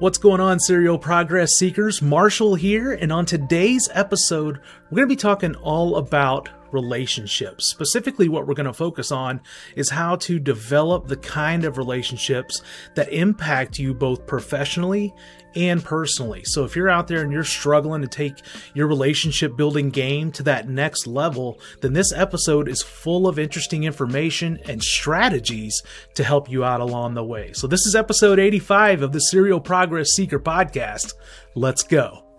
What's going on, serial progress seekers? Marshall here, and on today's episode, we're going to be talking all about relationships. Specifically, what we're going to focus on is how to develop the kind of relationships that impact you both professionally and personally. So, if you're out there and you're struggling to take your relationship building game to that next level, then this episode is full of interesting information and strategies to help you out along the way. So, this is episode 85 of the Serial Progress Seeker podcast. Let's go.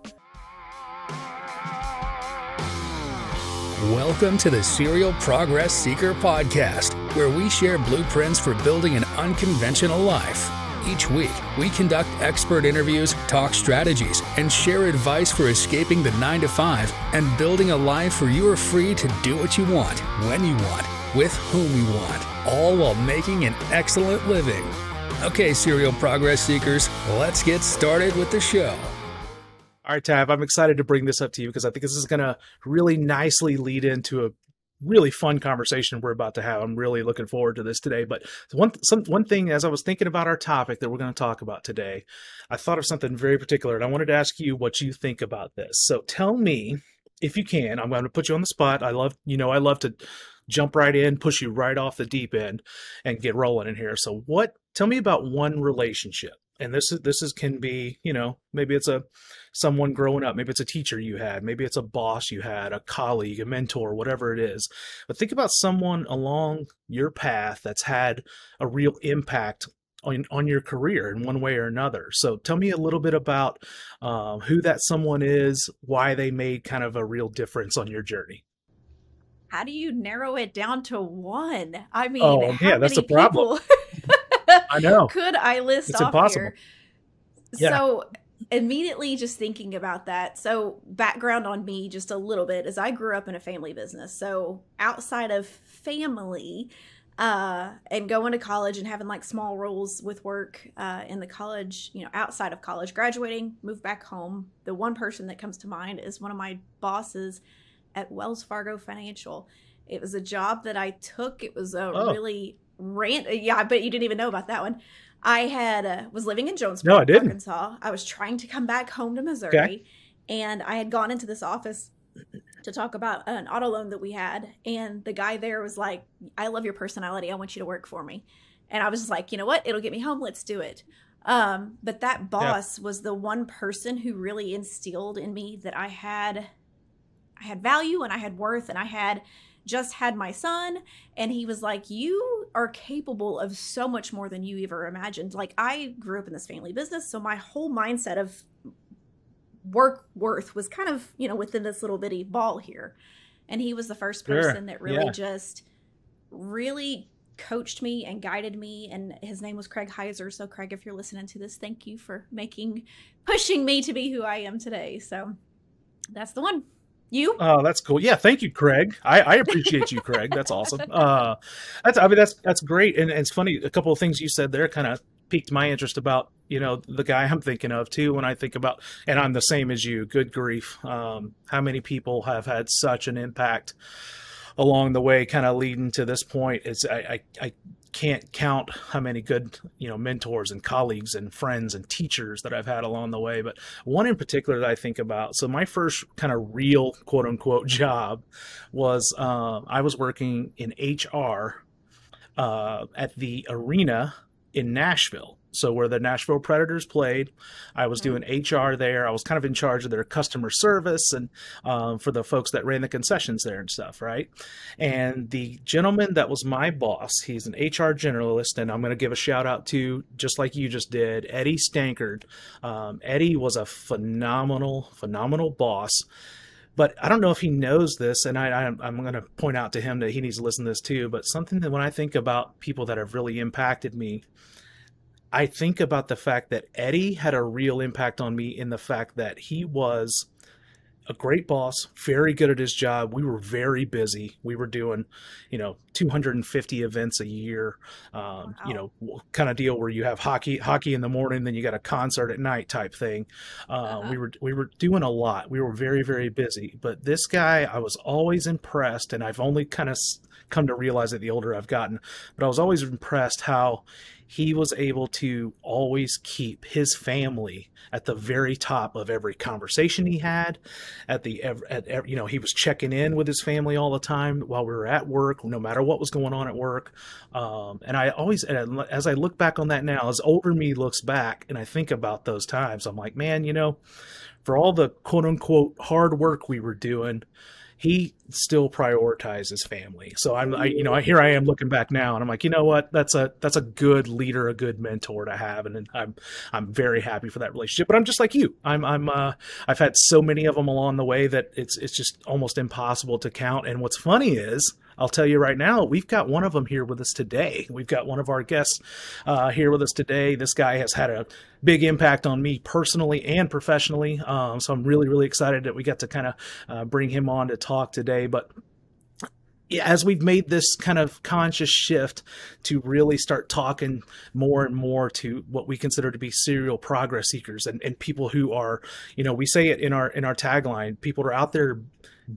Welcome to the Serial Progress Seeker podcast, where we share blueprints for building an unconventional life. Each week, we conduct expert interviews, talk strategies, and share advice for escaping the 9 to 5 and building a life where you are free to do what you want, when you want, with whom you want, all while making an excellent living. Okay, serial progress seekers, let's get started with the show. All right, Tav, I'm excited to bring this up to you because I think this is going to really nicely lead into a really fun conversation we're about to have. I'm really looking forward to this today. But one some one thing as I was thinking about our topic that we're going to talk about today, I thought of something very particular, and I wanted to ask you what you think about this. So tell me if you can. I'm going to put you on the spot. I love you know I love to jump right in, push you right off the deep end, and get rolling in here. So what? Tell me about one relationship and this is this is can be you know maybe it's a someone growing up maybe it's a teacher you had maybe it's a boss you had a colleague a mentor whatever it is but think about someone along your path that's had a real impact on, on your career in one way or another so tell me a little bit about uh, who that someone is why they made kind of a real difference on your journey how do you narrow it down to one i mean oh yeah that's a problem I know. Could I list it's off impossible. here? Yeah. So immediately just thinking about that. So background on me just a little bit is I grew up in a family business. So outside of family, uh, and going to college and having like small roles with work uh, in the college, you know, outside of college, graduating, moved back home. The one person that comes to mind is one of my bosses at Wells Fargo Financial. It was a job that I took. It was a Oh. really rant. Yeah, I bet you didn't even know about that one. I had uh, was living in Jonesboro, No, I didn't. Arkansas. I was trying to come back home to Missouri, and I had gone into this office to talk about an auto loan that we had, and the guy there was like, "I love your personality. I want you to work for me." And I was just like, "You know what? It'll get me home. Let's do it." Um, but that boss was the one person who really instilled in me that I had I had value and I had worth and I had just had my son and he was like you are capable of so much more than you ever imagined. Like i grew up in this family business so my whole mindset of work worth was kind of you know within this little bitty ball here. And he was the first Sure, person that really yeah. just really coached me and guided me and his name was craig heiser. So craig if you're listening to this thank you for making pushing me to be who i am today. So that's the one you Oh, that's cool. Yeah, thank you, Craig. I, I appreciate you, Craig. That's awesome. Uh, that's I mean that's that's great. And, and it's funny. A couple of things you said there kind of piqued my interest about you know the guy I'm thinking of too. When I think about, and I'm the same as you. Good grief, um, how many people have had such an impact along the way, kind of leading to this point? It's I, I I can't count how many good you know mentors and colleagues and friends and teachers that I've had along the way. But one in particular that I think about. So my first kind of real quote unquote job was uh, I was working in HR uh, at the arena in Nashville. So where the Nashville Predators played, I was doing HR there. I was kind of in charge of their customer service and um, for the folks that ran the concessions there and stuff, right? And the gentleman that was my boss, he's an HR generalist, and I'm going to give a shout out to just like you just did, Eddie Stankard. Um, Eddie was a phenomenal, phenomenal boss but I don't know if he knows this, and I, I, I'm going to point out to him that he needs to listen to this too. But something that when I think about people that have really impacted me, I think about the fact that Eddie had a real impact on me in the fact that he was a great boss, very good at his job. We were very busy. We were doing, you know, 250 events a year. Um, You know, kind of deal where you have hockey, hockey in the morning, then you got a concert at night type thing. Uh, Uh-huh. We were we were doing a lot. We were very very busy. But this guy, I was always impressed, and I've only kind of come to realize it the older I've gotten. But I was always impressed how he was able to always keep his family at the very top of every conversation he had at the at, you know he was checking in with his family all the time while we were at work no matter what was going on at work. Um, and i always as i look back on that now as older me looks back and i think about those times i'm like man you know for all the quote unquote hard work we were doing he still prioritizes family. So I'm, I, you know, here I am looking back now, and I'm like, you know what? That's a that's a good leader, a good mentor to have, and, and I'm I'm very happy for that relationship. But I'm just like you. I'm I'm uh, I've had so many of them along the way that it's it's just almost impossible to count. And what's funny is I'll tell you right now, we've got one of them here with us today. We've got one of our guests uh, here with us today. This guy has had a big impact on me personally and professionally. Um, so I'm really, really excited that we got to kind of uh, bring him on to talk today. But as we've made this kind of conscious shift to really start talking more and more to what we consider to be serial progress seekers and, and people who are, you know, we say it in our in our tagline, people are out there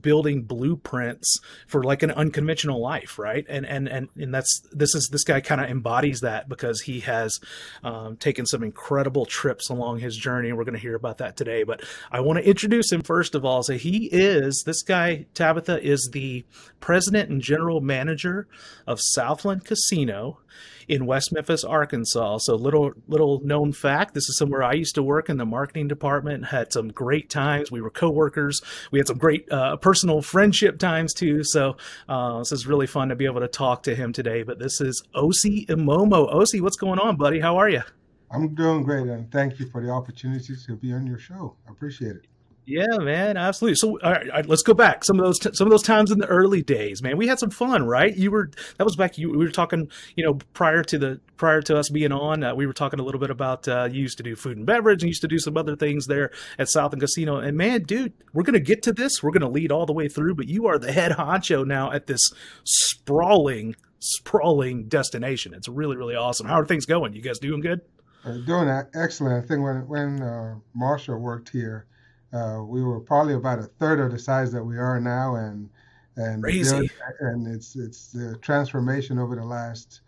building blueprints for like an unconventional life right? And and and, and that's this is this guy kind of embodies that because he has um, taken some incredible trips along his journey and we're going to hear about that today. But i want to introduce him first of all. So he is this guy tabitha is the president and general manager of southland casino in West Memphis, Arkansas. So little little known fact, this is somewhere I used to work in the marketing department. Had some great times. We were coworkers. We had some great uh, personal friendship times too. So uh, this is really fun to be able to talk to him today. But this is Osi Imomo. Osi, what's going on, buddy? How are you? I'm doing great, and thank you for the opportunity to be on your show. I appreciate it. Yeah, man, absolutely. So, all right, all right, let's go back some of those t- some of those times in the early days, man. We had some fun, right? You were that was back. You we were talking, you know, prior to the prior to us being on, uh, we were talking a little bit about uh, you used to do food and beverage, and used to do some other things there at Southland Casino. And man, dude, we're gonna get to this. We're gonna lead all the way through, but you are the head honcho now at this sprawling, sprawling destination. It's really, really awesome. How are things going? You guys doing good? Uh, doing excellent. I think when when uh, Marshall worked here uh, we were probably about a third of the size that we are now, and and Crazy. and it's it's the transformation over the last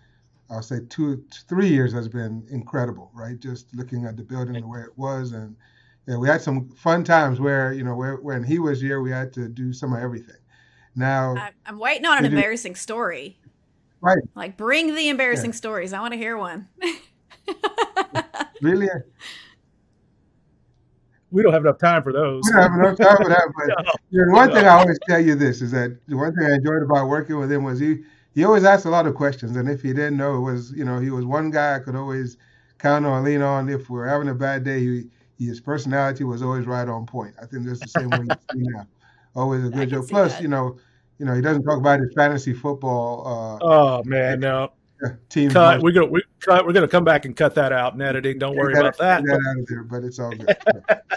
I'll say two three years has been incredible, right? Just looking at the building the way it was, and yeah, we had some fun times where you know where, when he was here, we had to do some of everything. Now I, am waiting on an embarrassing do, story. Right. Like bring the embarrassing yeah. stories. I want to hear one. really? We don't have enough time for those. We don't have enough time for that. But no. you know, one thing I always tell you this is that the one thing I enjoyed about working with him was he he always asked a lot of questions, and if he didn't know, it was you know he was one guy I could always count on, lean on. If we are having a bad day, he, his personality was always right on point. I think that's the same way you see now. Always a good joke. Plus, that. you know, you know he doesn't talk about his fantasy football. Uh, oh man, no. Team cut. We're gonna we cut. We're gonna come back and cut that out in editing. Don't worry about that. that out of there, but it's all good.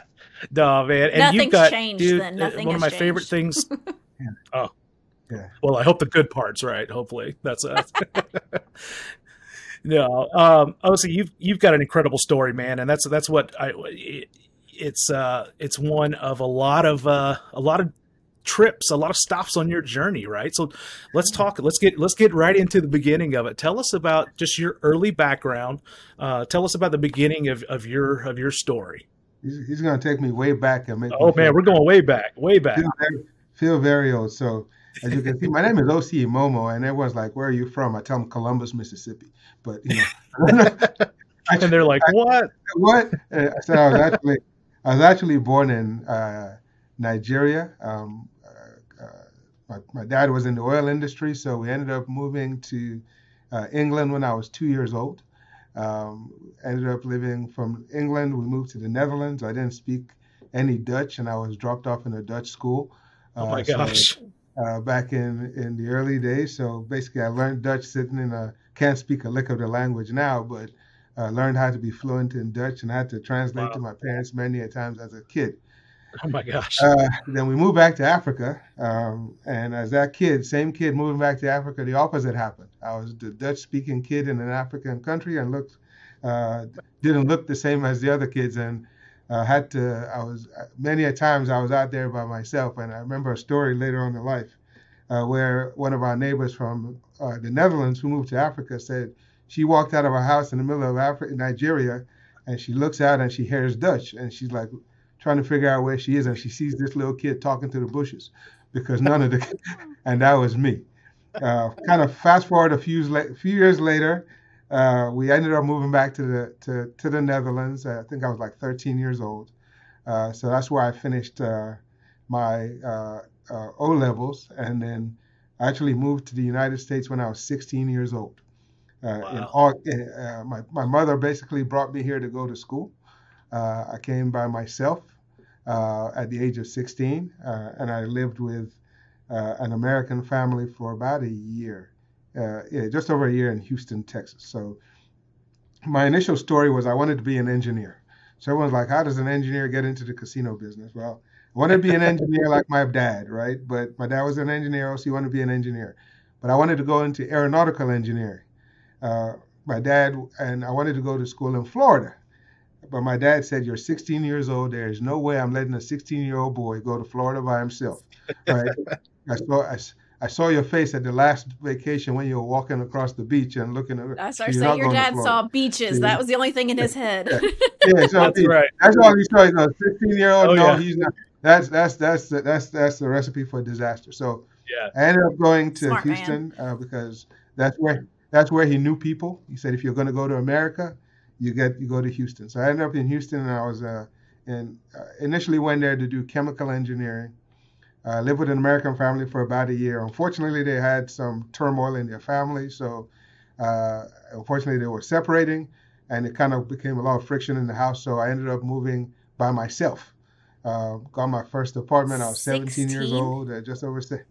no man, and Nothing's you've got changed, dude, then. Nothing one of my changed. favorite things. yeah. Oh, yeah. Well, I hope the good parts right. Hopefully, that's uh, no. Um, obviously, you've you've got an incredible story, man, and that's that's what I. It, it's uh, it's one of a lot of uh, a lot of trips, a lot of stops on your journey, right? So let's talk. Let's get let's get right into the beginning of it. Tell us about just your early background. Uh, tell us about the beginning of, of your of your story. He's, he's going to take me way back and make. Oh man, we're going way back, way back. Feel very, feel very old. So as you can see, my name is O.C. Momo, and everyone's like, "Where are you from?" I tell them Columbus, Mississippi. But you know, and they're like, "What? what?" So I was actually I was actually born in uh, Nigeria. Um, my, my dad was in the oil industry, so we ended up moving to uh, England when I was two years old. Um, ended up living from England. We moved to the Netherlands. I didn't speak any Dutch, and I was dropped off in a Dutch school. Uh, oh my gosh! So, uh, back in in the early days, so basically, I learned Dutch sitting in a can't speak a lick of the language now, but uh, learned how to be fluent in Dutch and had to translate wow. to my parents many a times as a kid. Oh my gosh. Uh, then we moved back to Africa. Um, and as that kid, same kid moving back to Africa, the opposite happened. I was the Dutch speaking kid in an African country and looked, uh, didn't look the same as the other kids. And uh, had to, I was, many a times I was out there by myself. And I remember a story later on in life uh, where one of our neighbors from uh, the Netherlands who moved to Africa said, she walked out of her house in the middle of Africa, Nigeria, and she looks out and she hears Dutch, and she's like trying to figure out where she is, and she sees this little kid talking to the bushes because none of the, and that was me. Uh, kind of fast forward a few few years later, uh, we ended up moving back to the to, to the Netherlands. I think I was like 13 years old, uh, so that's where I finished uh, my uh, uh, O levels, and then I actually moved to the United States when I was 16 years old. Wow. All, my my mother basically brought me here to go to school. I came by myself at the age of 16, and I lived with uh, an American family for about a year, uh, yeah, just over a year in Houston, Texas. So my initial story was I wanted to be an engineer. So everyone's like, how does an engineer get into the casino business? Well, I wanted to be an engineer like my dad, right? But my dad was an engineer, so he wanted to be an engineer. But I wanted to go into aeronautical engineering. Uh, my dad and I wanted to go to school in Florida. But my dad said, "You're 16 years old. There is no way I'm letting a 16 year old boy go to Florida by himself." Right? I saw I, I, saw your face at the last vacation when you were walking across the beach and looking at. I started saying your dad saw beaches. Yeah. That was the only thing in his head. yeah, yeah so that's right. That's all he saw. You know, sixteen year old. Oh, no, yeah. he's not. That's that's that's the, that's that's the recipe for disaster. So yeah. I ended up going to Smart Houston uh, because that's where that's where he knew people. He said if you're going to go to America, you get you go to Houston. So I ended up in Houston, and I was uh, and uh, initially went there to do chemical engineering. I lived with an American family for about a year. Unfortunately, they had some turmoil in their family, so uh, unfortunately they were separating, and it kind of became a lot of friction in the house. So I ended up moving by myself. Uh, got my first apartment. I was 17 years old, uh, just over six.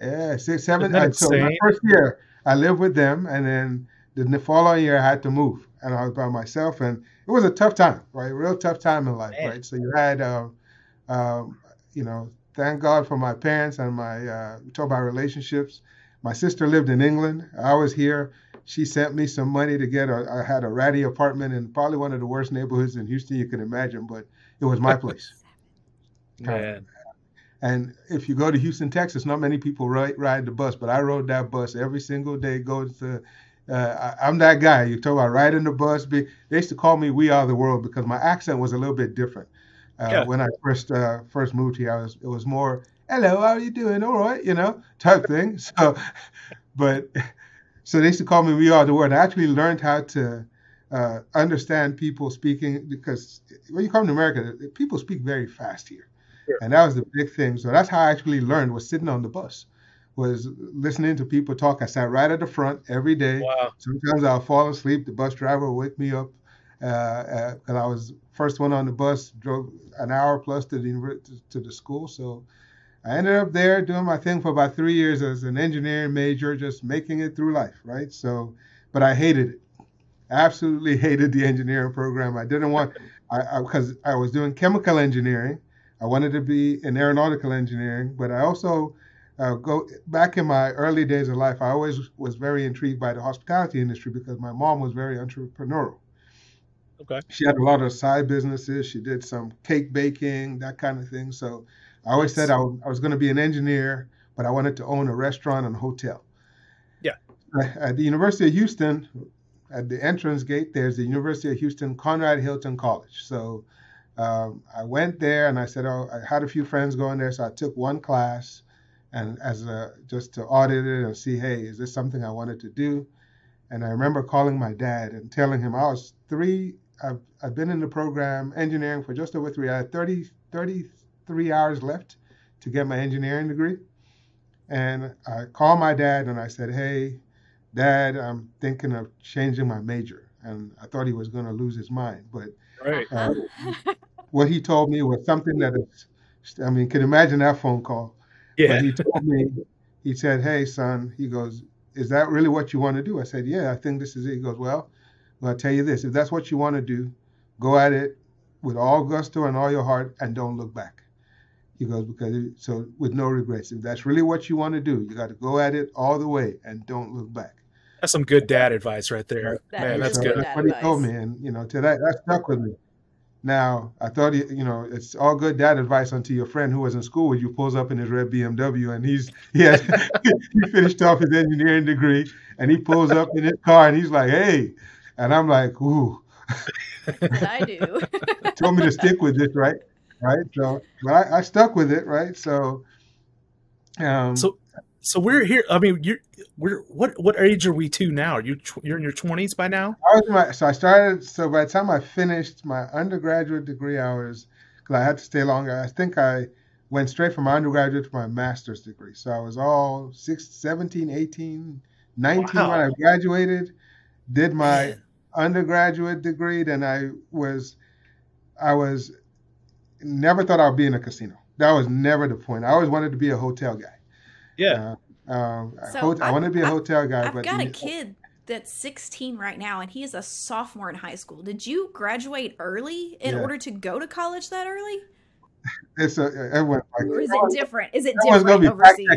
Yeah, six, seven. Uh, so my first year, I lived with them, and then the following year I had to move, and I was by myself, and it was a tough time, right? Real tough time in life, Man. right? So you had, uh, um, you know, thank God for my parents and my uh, talk about relationships. My sister lived in England. I was here. She sent me some money to get a. I had a ratty apartment in probably one of the worst neighborhoods in Houston you can imagine, but it was my place. Man. And if you go to Houston, Texas, not many people ride, ride the bus, but I rode that bus every single day going to. Uh, I, am that guy. You talk about riding the bus. They used to call me "We Are the World" because my accent was a little bit different. Uh, yeah. When I first uh, first moved here, I was it was more hello, how are you doing? All right, you know, type thing. So, but so they used to call me "We Are the World." I actually learned how to uh, understand people speaking because when you come to America, people speak very fast here, sure. and that was the big thing. So that's how I actually learned was sitting on the bus, was listening to people talk. I sat right at the front every day. Wow. Sometimes I'll fall asleep. The bus driver would wake me up because uh, I was first one on the bus, drove an hour plus to the to the school. So I ended up there doing my thing for about three years as an engineering major, just making it through life, right? So, but I hated it. Absolutely hated the engineering program. I didn't want, I because I, I was doing chemical engineering. I wanted to be in aeronautical engineering, but I also uh, go back in my early days of life. I always was very intrigued by the hospitality industry because my mom was very entrepreneurial. Okay. She had a lot of side businesses. She did some cake baking, that kind of thing. So I always said I, w- I was going to be an engineer, but I wanted to own a restaurant and a hotel. Yeah. At the University of Houston, at the entrance gate, there's the University of Houston Conrad Hilton College. So um, I went there and I said, oh, I had a few friends going there, so I took one class and as a just to audit it and see, hey, is this something I wanted to do? And I remember calling my dad and telling him I was three I've, I've been in the program engineering for just over three. I had 30, 33 hours left to get my engineering degree. And I called my dad and I said, Hey, Dad, I'm thinking of changing my major. And I thought he was going to lose his mind. But right. uh, what he told me was something that is, I mean, can imagine that phone call. Yeah. But he told me, he said, Hey, son, he goes, Is that really what you want to do? I said, Yeah, I think this is it. He goes, Well, I'll tell you this: if that's what you want to do, go at it with all gusto and all your heart, and don't look back. He goes because it, so with no regrets. If that's really what you want to do, you got to go at it all the way and don't look back. That's some good dad advice right there, that man. That's so good. That's what he told me, and you know, to that that stuck with me. Now, I thought, you know, it's all good dad advice until your friend who was in school with you pulls up in his red BMW and he's, he, has, he finished off his engineering degree and he pulls up in his car and he's like, hey. And I'm like, ooh. What I do. Told me to stick with this, right? Right. So, but I, I stuck with it, right? So, um, so so we're here. I mean, you're we're what what age are we to now? Are you you're in your twenties by now? I was my so I started. So by the time I finished my undergraduate degree, I was because I had to stay longer. I think I went straight from my undergraduate to my master's degree. So I was all six, 17, 18, 19 wow. when I graduated. Did my undergraduate degree, then I was I was never thought I would be in a casino. That was never the point. I always wanted to be a hotel guy. Yeah. Uh, um, so I, I want to be a hotel guy. I've but got a kid that's 16 right now, and he is a sophomore in high school. Did you graduate early in yeah. order to go to college that early? It's a everyone. Like, or is it different? Is it different overseas?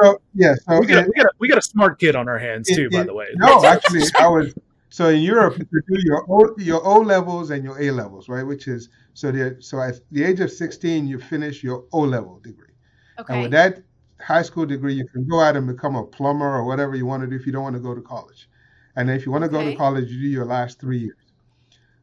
So yeah, so we got, we got, a, we got a smart kid on our hands too. It, by the way, no, actually, I was so in Europe you do your o, your O levels and your A levels, right? Which is so the so at the age of 16 you finish your O level degree. Okay. And with that high school degree, you can go out and become a plumber or whatever you want to do if you don't want to go to college. And if you want to okay. go to college, you do your last three years.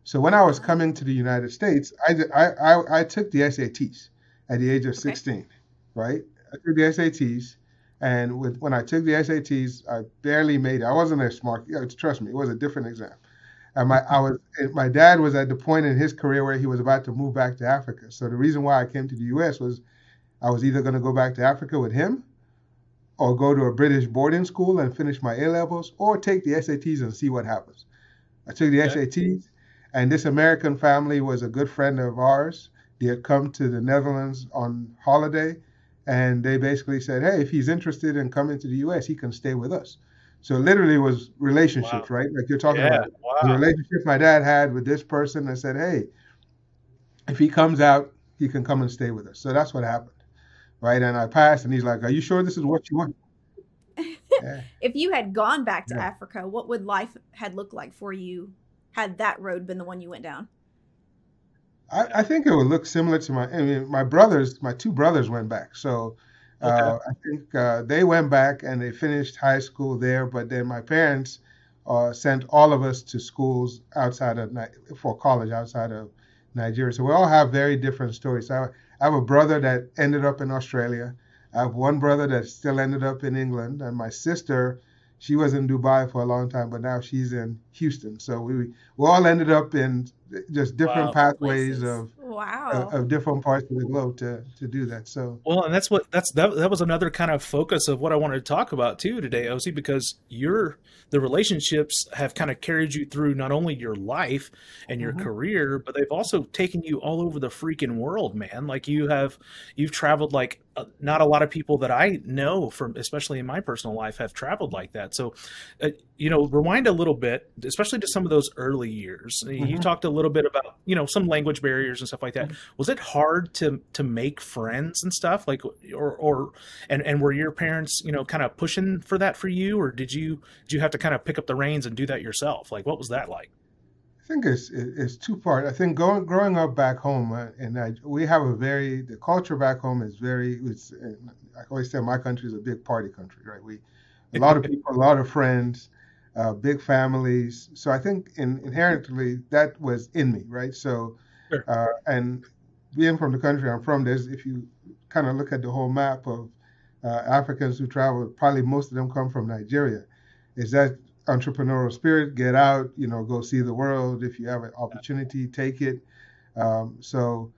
So when I was mm-hmm. coming to the United States, I, I, I, I took the SATs at the age of okay. 16, right? I took the SATs. And with, when I took the SATs, I barely made it. I wasn't a smart. You know, trust me, it was a different exam. And my I was my dad was at the point in his career where he was about to move back to Africa. So the reason why I came to the U.S. was I was either going to go back to Africa with him or go to a British boarding school and finish my A levels or take the SATs and see what happens. I took the okay. SATs, and this American family was a good friend of ours. They had come to the Netherlands on holiday, and they basically said, "Hey, if he's interested in coming to the U.S., he can stay with us." So literally, was relationships, wow. right? Like you're talking yeah, about wow. the relationship my dad had with this person, and said, "Hey, if he comes out, he can come and stay with us." So that's what happened right? And I passed, and he's like, "Are you sure this is what you want?" Yeah. if you had gone back to yeah. Africa, what would life had looked like for you had that road been the one you went down? I, I think it would look similar to my. I mean, my brothers, my two brothers went back, so. Uh, okay. Uh, I think uh, they went back and they finished high school there, but then my parents uh, sent all of us to schools outside of for college outside of Nigeria. So we all have very different stories. So I have a brother that ended up in Australia. I have one brother that still ended up in England, and my sister, she was in Dubai for a long time, but now she's in Houston. So we we all ended up in just different wow. pathways of wow of, of, different parts of the globe to to do that. So well, and that's what that's that that was another kind of focus of what I wanted to talk about too today, OC, because you're the relationships have kind of carried you through not only your life and your mm-hmm. career, but they've also taken you all over the freaking world, man. Like you have, you've traveled like not a lot of people that I know from, especially in my personal life, have traveled like that. So, uh, you know, rewind a little bit, especially to some of those early years. Mm-hmm. You talked a little bit about, you know, some language barriers and stuff like that. Mm-hmm. Was it hard to to make friends and stuff like, or or and and were your parents, you know, kind of pushing for that for you, or did you did you have to kind of pick up the reins and do that yourself? Like, what was that like? I think it's it's two part. I think going growing up back home, uh, and I, we have a very the culture back home is very. It's I always say my country is a big party country, right? We a lot of people, a lot of friends, uh, big families. So I think in, inherently that was in me, right? So sure. uh, and being from the country I'm from, there's if you kind of look at the whole map of uh, Africans who travel, probably most of them come from Nigeria is that entrepreneurial spirit. Get out, you know, go see the world. If you have an opportunity, take it. Um, so,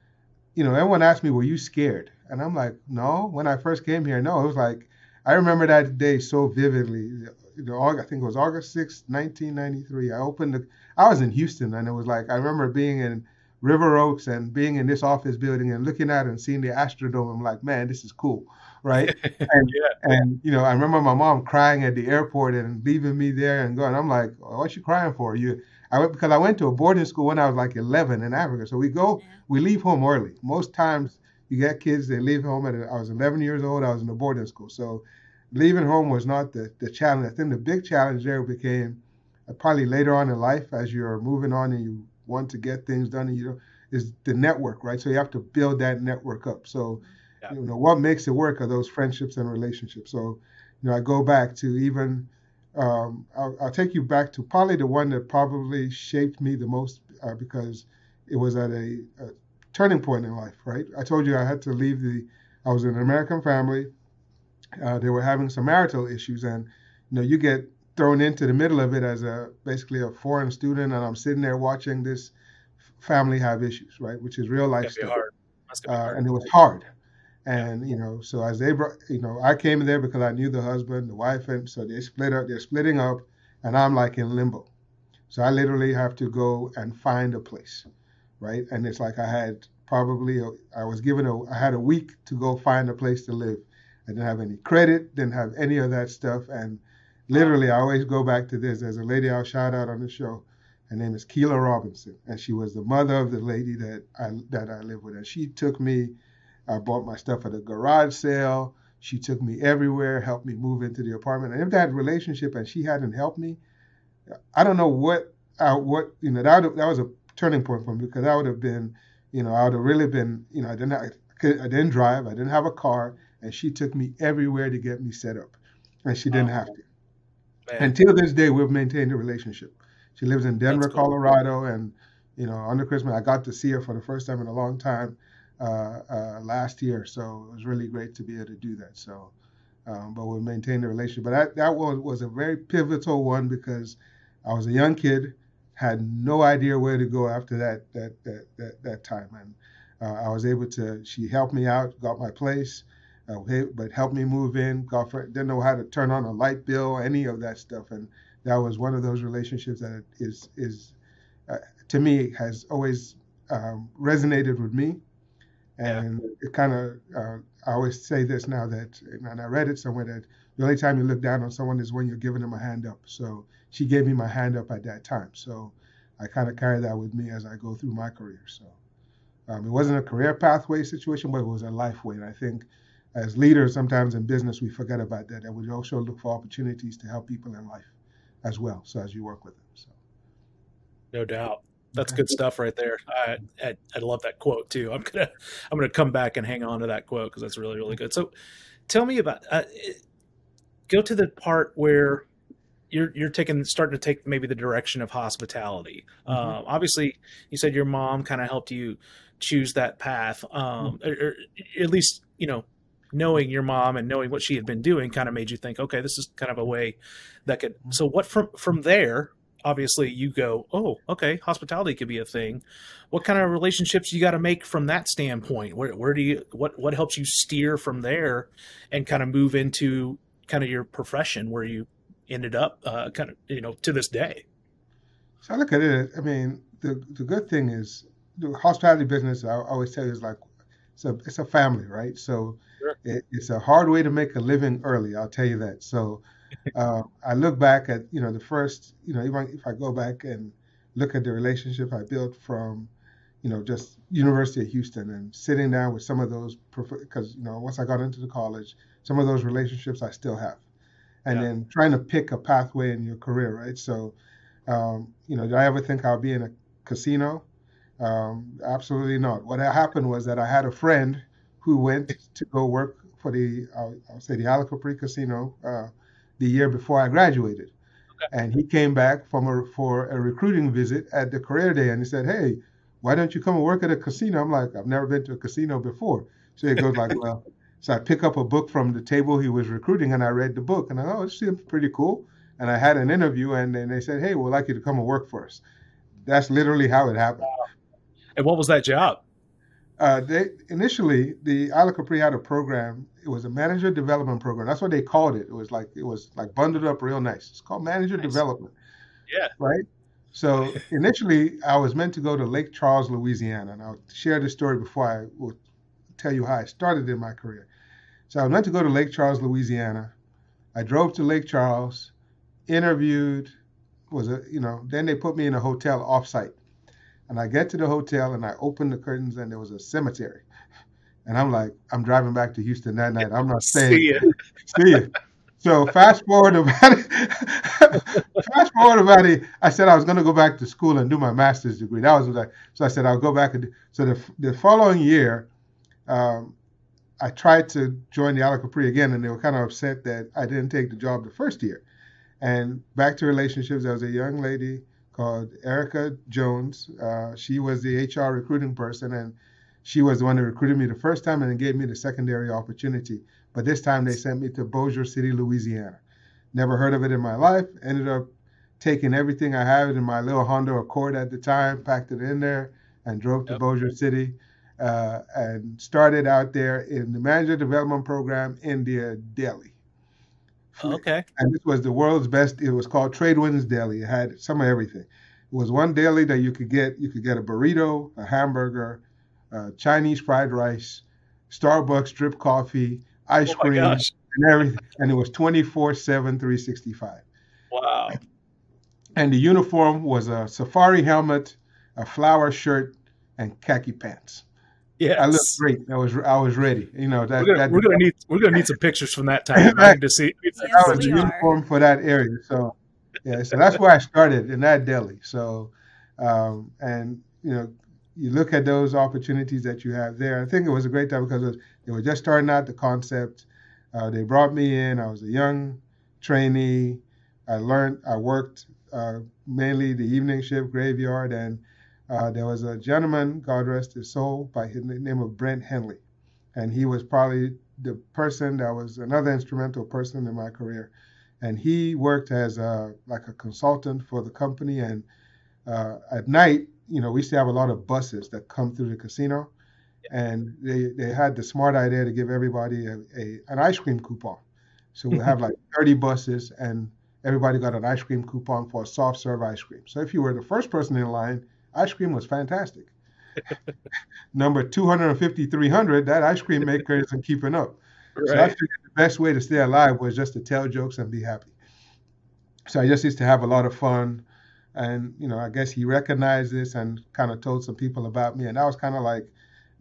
you know, everyone asked me, "Were you scared?" And I'm like, "No." When I first came here, no. It was like I remember that day so vividly. I think it was August 6, 1993. I opened the. I was in Houston, and it was like I remember being in River Oaks and being in this office building and looking at it and seeing the Astrodome. I'm like, man, this is cool right? And, yeah. and you know, I remember my mom crying at the airport and leaving me there and going. I'm like, "What you crying for?" You, I went because I went to a boarding school when I was like 11 in Africa. So we go, we leave home early. Most times, you get kids they leave home at. I was 11 years old. I was in a boarding school, so leaving home was not the the challenge. I think the big challenge there became uh, probably later on in life as you're moving on and you want to get things done, and you know, is the network, right? So you have to build that network up. So, yeah. you know, what makes it work are those friendships and relationships. So, you know, I go back to even, um, I'll, I'll, take you back to probably the one that probably shaped me the most uh, because it was at a, a, turning point in life, right? I told you I had to leave the, I was in an American family. Uh, they were having some marital issues, and you know, you get thrown into the middle of it as a basically a foreign student, and I'm sitting there watching this family have issues, right? Which is real life stuff. Uh, and it was hard. And you know, so as they brought, you know, I came there because I knew the husband, the wife, and so they split up. They're splitting up, and I'm like in limbo. So I literally have to go and find a place, right? And it's like I had probably a, I was given a I had a week to go find a place to live. I didn't have any credit, didn't have any of that stuff, and literally I always go back to this. There's a lady I'll shout out on the show her name is Keela Robinson, and she was the mother of the lady that I that I live with. And she took me. I bought my stuff at a garage sale. She took me everywhere, helped me move into the apartment. And if that relationship and she hadn't helped me, I don't know what uh, what you know that that was a turning point for me because I would have been, you know, I would have really been, you know, I didn't have, I didn't drive, I didn't have a car, and she took me everywhere to get me set up, and she didn't oh, have to. Man. Until this day, we've maintained a relationship. She lives in Denver, cool. Colorado, and you know, under Christmas, I got to see her for the first time in a long time last year. So it was really great to be able to do that. So, um, but we maintained the relationship. But that that was was a very pivotal one because I was a young kid, had no idea where to go after that that that that, that time, and uh, I was able to. She helped me out, got my place. Uh, but helped me move in. Got for, didn't know how to turn on a light bill, any of that stuff, and that was one of those relationships that is is uh, to me has always um, resonated with me, and yeah. it kind of uh, I always say this now that and I read it somewhere that the only time you look down on someone is when you're giving them a hand up. So she gave me my hand up at that time. So I kind of carry that with me as I go through my career. So um, it wasn't a career pathway situation, but it was a life way. And I think as leaders, sometimes in business, we forget about that. And we also look for opportunities to help people in life as well. So as you work with them, so no doubt. That's good stuff right there. I, I, I love that quote too. I'm gonna I'm gonna come back and hang on to that quote because that's really really good. So, tell me about uh, go to the part where you're you're taking starting to take maybe the direction of hospitality. Mm-hmm. Um, obviously, you said your mom kind of helped you choose that path, um, mm-hmm. or, or, at least you know knowing your mom and knowing what she had been doing kind of made you think, okay, this is kind of a way that could. Mm-hmm. So what from from there? Obviously, you go, oh, okay, hospitality could be a thing. What kind of relationships you got to make from that standpoint? Where where do you what what helps you steer from there and kind of move into kind of your profession where you ended up uh, kind of you know to this day? So I look at it. I mean, the the good thing is the hospitality business. I always tell you is like it's a it's a family, right? So Sure. It, it's a hard way to make a living early. I'll tell you that. So uh, I look back at you know the first you know even if I go back and look at the relationship I built from you know just University of Houston and sitting down with some of those because you know once I got into the college, some of those relationships I still have, and yeah. then trying to pick a pathway in your career, right? So um, you know, did I ever think I'll be in a casino? Um, absolutely not. What happened was that I had a friend who went to go work for the, I'll, I'll say the Alico Casino uh, the year before I graduated. Okay. And he came back from a, for a recruiting visit at the career day and he said, Hey, why don't you come and work at a casino? I'm like, I've never been to a casino before. So he goes like, well, so I pick up a book from the table he was recruiting and I read the book and I, oh, it seems pretty cool. And I had an interview and then they said, Hey, we'd like you to come and work for us. That's literally how it happened. Wow. And what was that job? Uh, they initially the Isle Capri had a program. It was a manager development program. That's what they called it. It was like it was like bundled up real nice. It's called manager nice. development. Yeah. Right. So initially, I was meant to go to Lake Charles, Louisiana, and I'll share this story before I will tell you how I started in my career. So I was meant to go to Lake Charles, Louisiana. I drove to Lake Charles, interviewed, was a you know, then they put me in a hotel offsite. And I get to the hotel and I open the curtains and there was a cemetery. And I'm like, I'm driving back to Houston that night. I'm not staying. See you. See ya. So fast forward about it. fast forward about it. I said I was going to go back to school and do my master's degree. That was what I. So I said I'll go back and. Do, so the the following year, um, I tried to join the Isle of Capri again, and they were kind of upset that I didn't take the job the first year. And back to relationships, there was a young lady called Erica Jones. Uh, she was the HR recruiting person, and she was the one that recruited me the first time and gave me the secondary opportunity. But this time they sent me to Bossier City, Louisiana. Never heard of it in my life. Ended up taking everything I had in my little Honda Accord at the time, packed it in there, and drove to yep. Bossier City. Uh, and started out there in the manager development program in the deli. Okay. And this was the world's best. It was called Tradewinds Deli. It had some of everything. It was one deli that you could get. You could get a burrito, a hamburger, uh, Chinese fried rice, Starbucks drip coffee, ice oh cream, gosh. and everything. And it was 24 7, 365. Wow. And the uniform was a safari helmet, a flower shirt, and khaki pants. Yeah, I looked great. I was I was ready. You know that we're gonna, that, we're gonna need we're gonna need some pictures from that time right. to see. Yes, that was uniform for that area. So yeah, so that's where I started in that deli. So um, and you know you look at those opportunities that you have there. I think it was a great time because it was, they were just starting out the concept. Uh, they brought me in. I was a young trainee. I learned. I worked uh, mainly the evening shift, graveyard, and uh, there was a gentleman, God rest his soul, by the name of Brent Henley, and he was probably the person that was another instrumental person in my career. And he worked as a, like a consultant for the company. And uh, at night, you know, we used to have a lot of buses that come through the casino, and they, they had the smart idea to give everybody a, a an ice cream coupon. So we have like 30 buses, and everybody got an ice cream coupon for a soft serve ice cream. So if you were the first person in line, ice cream was fantastic. Number 250, 300, that ice cream maker isn't keeping up. Right. So I figured the best way to stay alive was just to tell jokes and be happy. So I just used to have a lot of fun. And, you know, I guess he recognized this and kind of told some people about me. And that was kind of like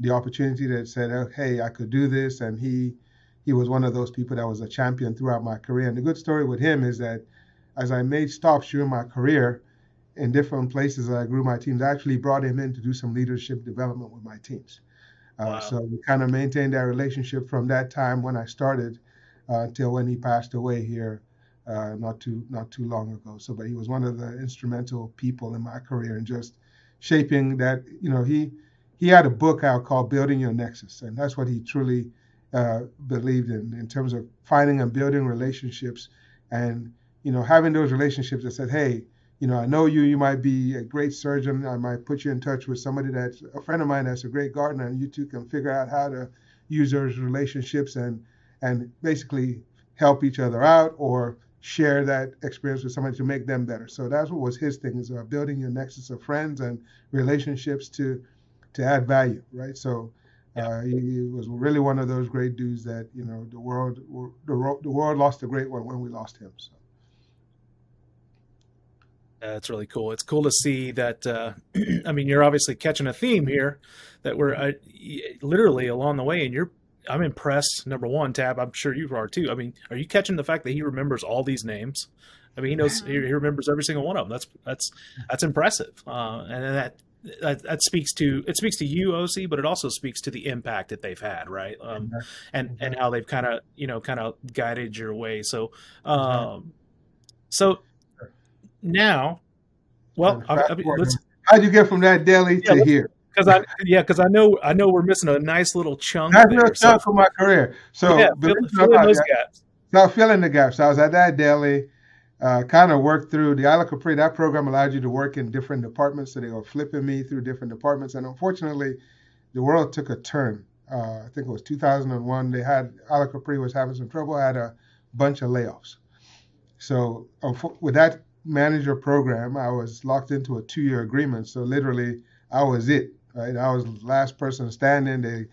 the opportunity that said, oh, hey, I could do this. And he, he was one of those people that was a champion throughout my career. And the good story with him is that as I made stops during my career, in different places that I grew my teams. I actually brought him in to do some leadership development with my teams. Uh, wow. So we kind of maintained that relationship from that time when I started uh, until when he passed away here uh, not too not too long ago. So, but he was one of the instrumental people in my career and just shaping that. You know, he he had a book out called Building Your Nexus, and that's what he truly uh, believed in in terms of finding and building relationships, and you know having those relationships that said, hey you know, I know you, you might be a great surgeon. I might put you in touch with somebody that's a friend of mine that's a great gardener, and you two can figure out how to use those relationships and and basically help each other out or share that experience with somebody to make them better. So that's what was his thing is about building your nexus of friends and relationships to to add value, right? So uh, he, he, was really one of those great dudes that you know the world the, the world lost a great one when we lost him. So. That's really cool. It's cool to see that. Uh, I mean, you're obviously catching a theme here that we're uh, literally along the way, and you're. I'm impressed. Number one, Tab. I'm sure you are too. I mean, are you catching the fact that he remembers all these names? I mean, he knows he, he remembers every single one of them. That's that's that's impressive, uh, and that, that that speaks to it speaks to you, OC, but it also speaks to the impact that they've had, right? Um, and and how they've kind of you know kind of guided your way. So, um, so now, well, I, I let's. How'd you get from that deli yeah, to here? Because I yeah, because I know I know we're missing a nice little chunk. Nice little chunk so. of my career. So yeah, fill, fill in those that, gaps. So filling the gaps. So I was at that deli. Uh, kind of worked through the Isle of Capri. That program allowed you to work in different departments, so they were flipping me through different departments. And unfortunately, the world took a turn. Uh, I think it was 2001. They had Isle of Capri was having some trouble. Had a bunch of layoffs. So with that manager program, I was locked into a two year agreement. So literally, I was it. Right, I was the last person standing. They,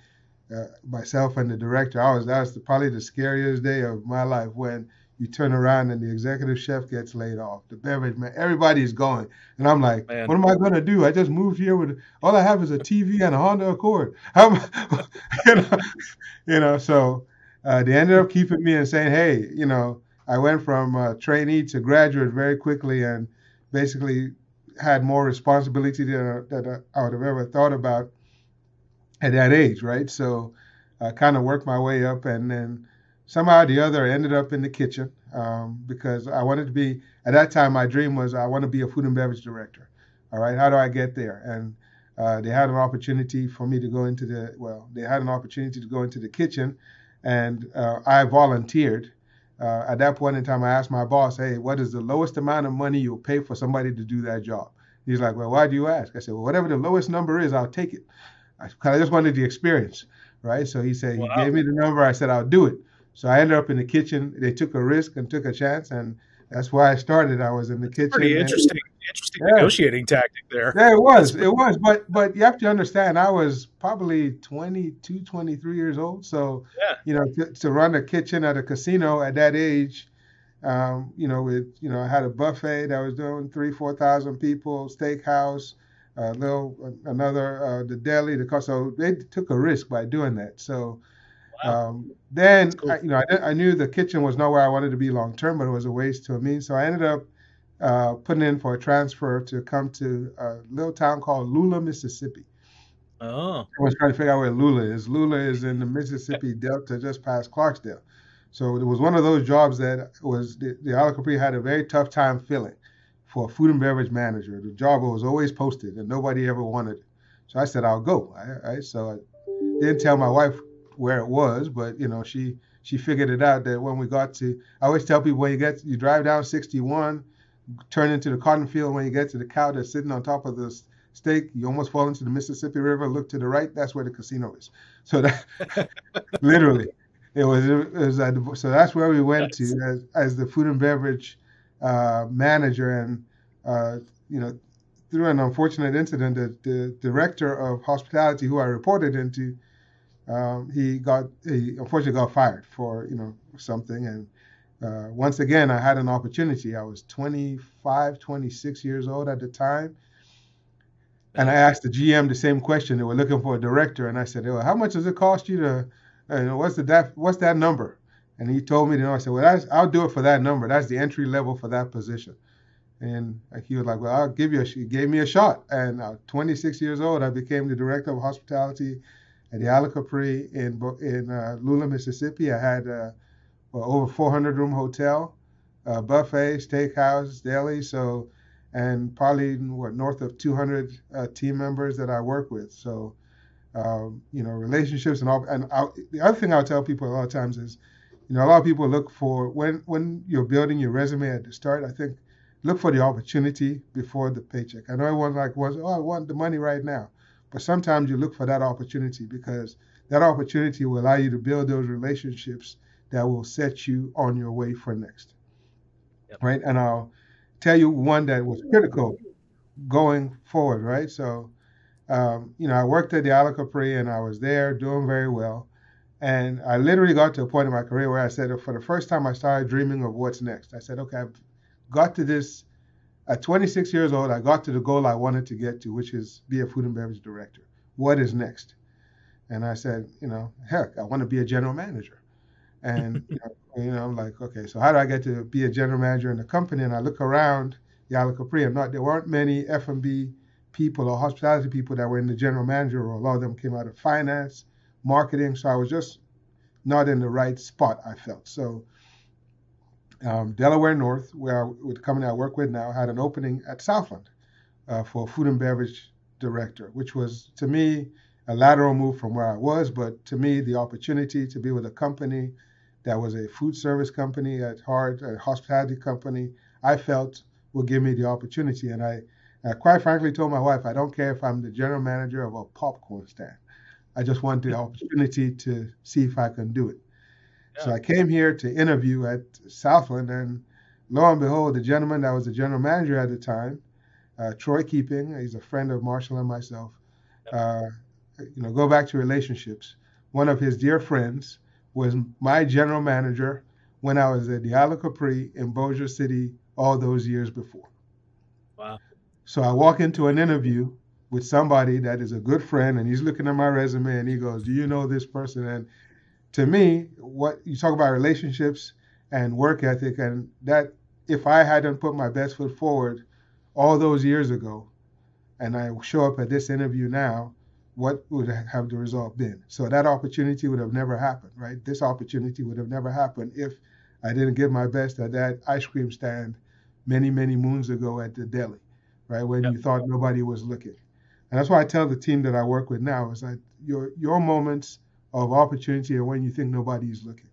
uh, myself and the director. I was that was the, probably the scariest day of my life when you turn around and the executive chef gets laid off. The beverage man, everybody's going, and I'm like, man. what am I gonna do? I just moved here with all I have is a TV and a Honda Accord. How, you know, you know. So uh, they ended up keeping me and saying, hey, you know I went from trainee to graduate very quickly, and basically had more responsibility than, than I would have ever thought about at that age, right? So I kind of worked my way up, and then somehow or the other, I ended up in the kitchen um, because I wanted to be. At that time, my dream was I want to be a food and beverage director. All right, how do I get there? And uh, they had an opportunity for me to go into the well, they had an opportunity to go into the kitchen, and uh, I volunteered. Uh, at that point in time, I asked my boss, "Hey, what is the lowest amount of money you'll pay for somebody to do that job?" He's like, "Well, why do you ask?" I said, "Well, whatever the lowest number is, I'll take it." I, I just wanted the experience, right? So he said wow. he gave me the number. I said I'll do it. So I ended up in the kitchen. They took a risk and took a chance, and that's why I started. I was in the kitchen. Pretty interesting, interesting yeah. negotiating tactic there. Yeah, it was. It was. But but you have to understand, I was probably 22, 23 years old. So yeah. you know, to, to run a kitchen at a casino at that age, um, you know, with you know, I had a buffet that was doing three, four thousand people, steakhouse, a little another uh, the deli, the cost. so they took a risk by doing that. So. Wow. Um, then cool. I, you know I, I, knew the kitchen was not where I wanted to be long term, but it was a waste to me. So I ended up uh, putting in for a transfer to come to a little town called Lula, Mississippi. Oh. I was trying to figure out where Lula is. Lula is in the Mississippi Delta, just past Clarksdale. So it was one of those jobs that was the, the Isle Capri had a very tough time filling for a food and beverage manager. The job was always posted and nobody ever wanted it. So I said, I'll go. Right? So I didn't tell my wife where it was, but you know, she she figured it out that when we got to I always tell people when you get you drive down 61, turn into the cotton field. When you get to the cow that's sitting on top of the stake, you almost fall into the Mississippi River, look to the right, that's where the casino is. So that literally it was it was at, so that's where we went to as, as the food and beverage uh, manager and uh, you know through an unfortunate incident the, the director of hospitality who I reported into um, he got he unfortunately got fired for you know something. And uh, once again i had an opportunity. I was 25 26 years old at the time. And i asked the gm the same question. They were looking for a director. And i said well, how much does it cost you to uh, you know, what's the that what's that number? And he told me you know i said well i'll do it for that number. That's the entry level for that position. And he was like, "Well, I'll give you." A, he gave me a shot, and I uh, 26 years old, I became the director of hospitality at the Isle Capri in in uh, Lula, Mississippi. I had uh, over 400 room hotel, uh, buffet, steakhouse, deli. So, and probably what north of 200 uh, team members that I work with. So, um, you know, relationships and all. And I, the other thing I'll tell people a lot of times is, you know, a lot of people look for when when you're building your resume at the start. I think look for the opportunity before the paycheck. I know everyone like was, oh, I want the money right now. But sometimes you look for that opportunity because that opportunity will allow you to build those relationships that will set you on your way for next. Yep. Right. And I'll tell you one that was critical going forward. Right. So, um, you know, I worked at the Isle Capri and I was there doing very well. And I literally got to a point in my career where I said, for the first time, I started dreaming of what's next. I said, okay, I've got to this at 26 years old, I got to the goal I wanted to get to, which is be a food and beverage director. What is next? And I said, you know, heck, I want to be a general manager. And you, know, I'm like, okay, so how do I get to be a general manager in a company? And I look around Isle Capri, and not there weren't many F&B people or hospitality people that were in the general manager role. A lot of them came out of finance, marketing. So I was just not in the right spot. I felt so um, Delaware North, where I, with the company I work with now, had an opening at Southland uh, for food and beverage director, which was to me a lateral move from where I was, but to me the opportunity to be with a company that was a food service company at heart, a hospitality company, I felt would give me the opportunity. And I, I quite frankly told my wife, I don't care if I'm the general manager of a popcorn stand. I just want the opportunity to see if I can do it. So I came here to interview at Southland, and lo and behold, the gentleman that was the general manager at the time, uh, Troy Keeping, he's a friend of Marshall and myself. Uh, you know, go back to relationships. One of his dear friends was my general manager when I was at the Capri in Bossier City all those years before. Wow. So I walk into an interview with somebody that is a good friend, and he's looking at my resume and he goes, "Do you know this person?" And to me, what you talk about relationships and work ethic. And that, if I hadn't put my best foot forward all those years ago, and I show up at this interview now, what would have the result been? So that opportunity would have never happened, right? This opportunity would have never happened if I didn't give my best at that ice cream stand many, many moons ago at the deli, right? When yep. you thought nobody was looking. And that's why I tell the team that I work with now is that your your moments of opportunity are when you think nobody is looking.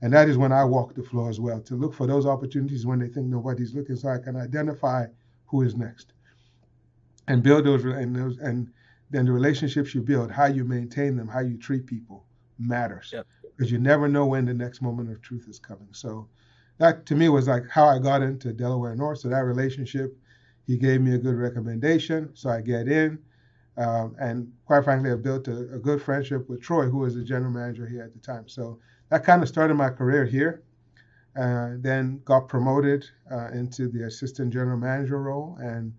And that is when I walk the floor as well, to look for those opportunities when they think nobody's looking so I can identify who is next. And build those and those and then the relationships you build, how you maintain them, how you treat people matters. Yep. Because you never know when the next moment of truth is coming. So that to me was like how I got into Delaware North. So that relationship, he gave me a good recommendation. So I get in. Um, and quite frankly, I built a, a, good friendship with Troy, who was the general manager here at the time. So that kind of started my career here. Uh, then got promoted uh, into the assistant general manager role, and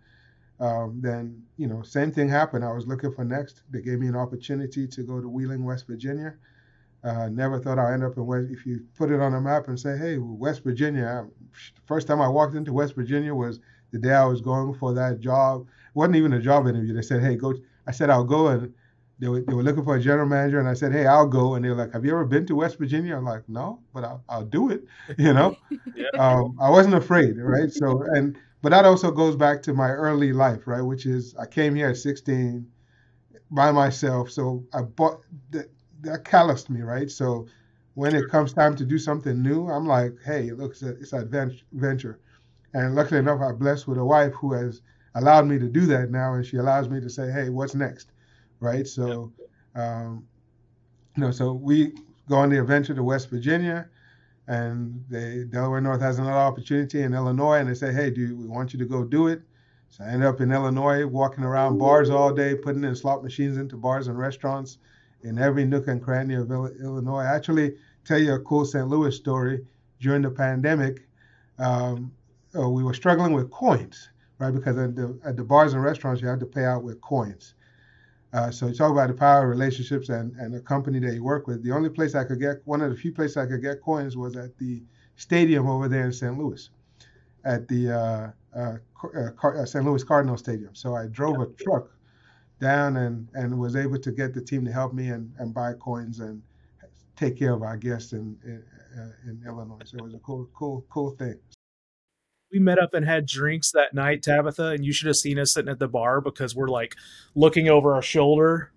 um, then you know same thing happened. I was looking for next. They gave me an opportunity to go to Wheeling, West Virginia. Uh, never thought I'd end up in West. If you put it on a map and say, "Hey, West Virginia," first time I walked into West Virginia was the day I was going for that job wasn't even a job interview. They said, "Hey, go." I said, "I'll go," and they were, they were looking for a general manager, and I said, "Hey, I'll go." And they were like, "Have you ever been to West Virginia?" I'm like, "No, but I'll, I'll do it." You know, yeah. um, I wasn't afraid, right? So, and but that also goes back to my early life, right? Which is I came here at 16 by myself, so I bought that that calloused me, right? So when it comes time to do something new, I'm like, "Hey, look, it's, a, it's an adventure." And luckily enough, I'm blessed with a wife who has allowed me to do that now, and she allows me to say, "Hey, what's next?" Right? So, um, you know, so we go on the adventure to West Virginia, and they Delaware North has another opportunity in Illinois, and they say, "Hey, do we want you to go do it?" So I end up in Illinois, walking around bars all day, putting in slot machines into bars and restaurants in every nook and cranny of Illinois. I actually tell you a cool St. Louis story. During the pandemic, um, uh, we were struggling with coins right? Because at the, at the bars and restaurants, you have to pay out with coins. Uh, so you talk about the power of relationships and, and the company that you work with. The only place I could get, one of the few places I could get coins was at the stadium over there in St. Louis, at the uh, uh, uh, uh St. Louis Cardinal Stadium. So I drove a truck down and, and was able to get the team to help me and, and buy coins and take care of our guests in, in, uh, in Illinois. So it was a cool, cool, cool thing we met up and had drinks that night, Tabitha, and you should have seen us sitting at the bar because we're like looking over our shoulder,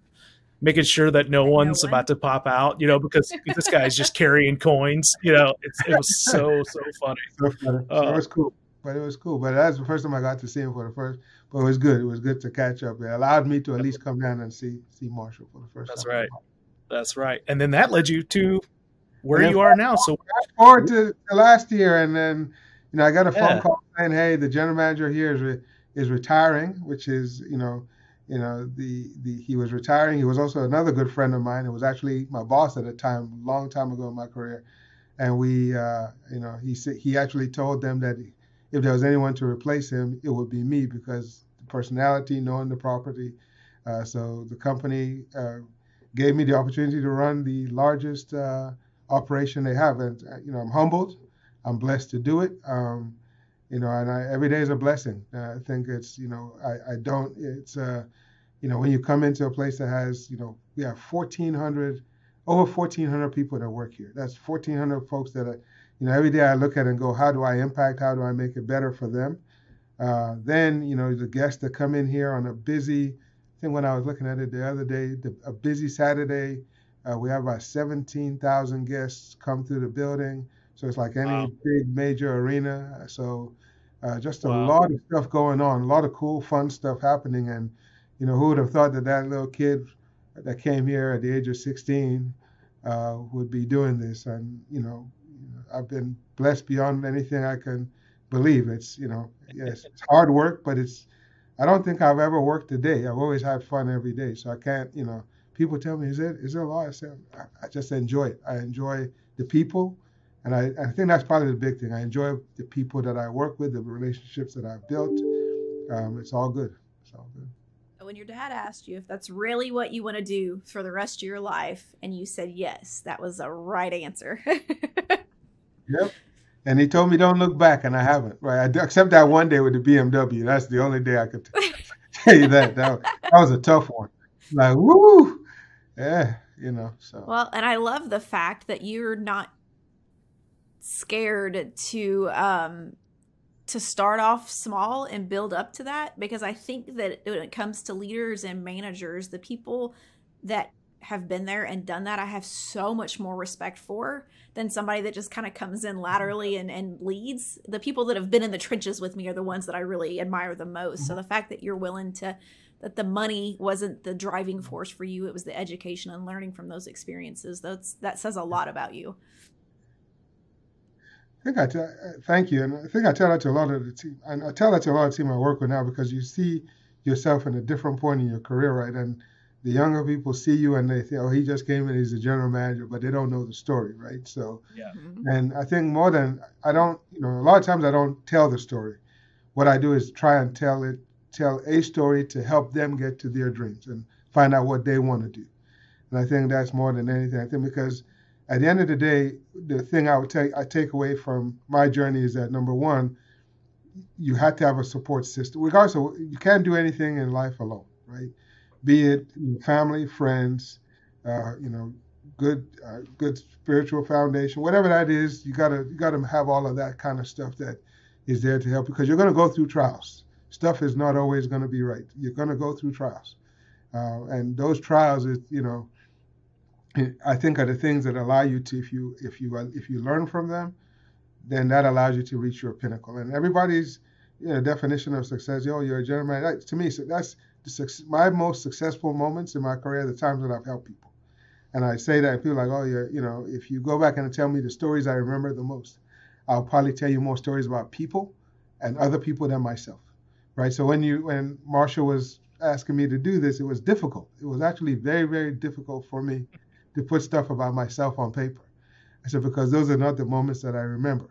making sure that no one's no one. about to pop out, you know, because this guy's just carrying coins. You know, it was so so funny. So funny. Uh, it was cool, but it was cool. But that's the first time I got to see him for the first. But it was good. It was good to catch up. It allowed me to at least come down and see see Marshall for the first that's time. That's right. That's right. And then that led you to where you are now. So fast forward to, to last year, and then you know, I got a phone call saying, "Hey, the general manager here is re- is retiring," which is, you know, you know, the the he was retiring. He was also another good friend of mine. It was actually my boss at the time, long time ago in my career, and we, uh, you know, he said he actually told them that if there was anyone to replace him, it would be me because the personality, knowing the property. Uh, so the company uh, gave me the opportunity to run the largest uh, operation they have, and uh, you know, I'm humbled I'm blessed to do it. Um, you know, and I, every day is a blessing. Uh, I think it's, you know, I, I don't, it's, uh, you know, when you come into a place that has, you know, we have 1,400, over 1,400 people that work here. That's 1,400 folks that, are, you know, every day I look at and go, how do I impact? How do I make it better for them? Uh, then, you know, the guests that come in here on a busy, I think when I was looking at it the other day, the, a busy Saturday, uh, we have about 17,000 guests come through the building. So it's like any wow. big major arena. So uh, just a wow. lot of stuff going on, a lot of cool, fun stuff happening. And, you know, who would have thought that that little kid that came here at the age of 16 uh, would be doing this? And, you know, I've been blessed beyond anything I can believe. It's, you know, yes, it's hard work, but it's, I don't think I've ever worked a day. I've always had fun every day. So I can't, you know, people tell me, is it, is it a lot? I said, I just enjoy it. I enjoy the people and I, I think that's probably the big thing. I enjoy the people that I work with, the relationships that I've built. Um, it's all good. It's all good. When your dad asked you if that's really what you want to do for the rest of your life, and you said yes, that was a right answer. yep. And he told me don't look back, and I haven't. Right, I, except that one day with the BMW. That's the only day I could tell you that. That, that was a tough one. Like, woo, yeah, you know. So well, and I love the fact that you're not scared to um to start off small and build up to that because I think that when it comes to leaders and managers, the people that have been there and done that, I have so much more respect for than somebody that just kind of comes in laterally and, and leads. The people that have been in the trenches with me are the ones that I really admire the most. Mm-hmm. So the fact that you're willing to, that the money wasn't the driving force for you, it was the education and learning from those experiences. That's, that says a lot about you. I think I tell, uh, thank you, and I think I tell that to a lot of the team. And I tell that to a lot of the team I work with now because you see yourself in a different point in your career, right? And the younger people see you and they think, oh, he just came in, he's a general manager, but they don't know the story, right? So, yeah. Mm-hmm. And I think more than I don't, you know, a lot of times I don't tell the story. What I do is try and tell it, tell a story to help them get to their dreams and find out what they want to do. And I think that's more than anything. I think because at the end of the day, the thing I would take I take away from my journey is that number one, you have to have a support system. Regardless of you can't do anything in life alone, right? Be it family, friends, uh, you know, good uh, good spiritual foundation, whatever that is. You gotta you gotta have all of that kind of stuff that is there to help because you're gonna go through trials. Stuff is not always gonna be right. You're gonna go through trials, uh, and those trials is you know I think are the things that allow you to, if you if you if you learn from them, then that allows you to reach your pinnacle. And everybody's you know, definition of success, oh, you're a gentleman. That, to me, so that's the, my most successful moments in my career, the times that I've helped people. And I say that, and people are like, oh, you're, you know, if you go back and tell me the stories I remember the most, I'll probably tell you more stories about people and other people than myself, right? So when you when Marshall was asking me to do this, it was difficult. It was actually very, very difficult for me to put stuff about myself on paper. I said, because those are not the moments that I remember.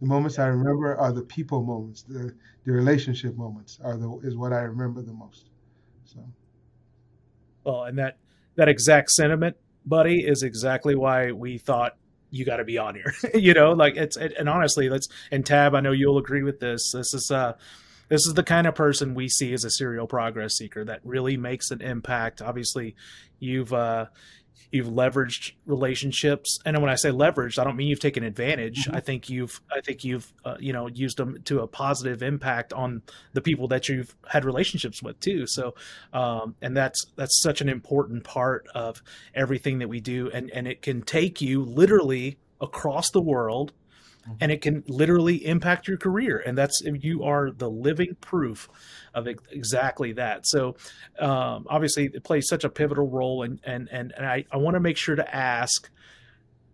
The moments I remember are the people moments, the, the relationship moments are the is what I remember the most. So Well, and that that exact sentiment, buddy, is exactly why we thought you got to be on here. you know, like it's it, and honestly, let's and Tab, I know you'll agree with this. This is uh this is the kind of person we see as a serial progress seeker that really makes an impact. Obviously, you've uh, you've leveraged relationships and when i say leveraged i don't mean you've taken advantage mm-hmm. i think you've i think you've uh, you know used them to a positive impact on the people that you've had relationships with too so um, and that's that's such an important part of everything that we do and and it can take you literally across the world. And it can literally impact your career. And that's you are the living proof of exactly that. So um, obviously, it plays such a pivotal role, and and and, and I, I want to make sure to ask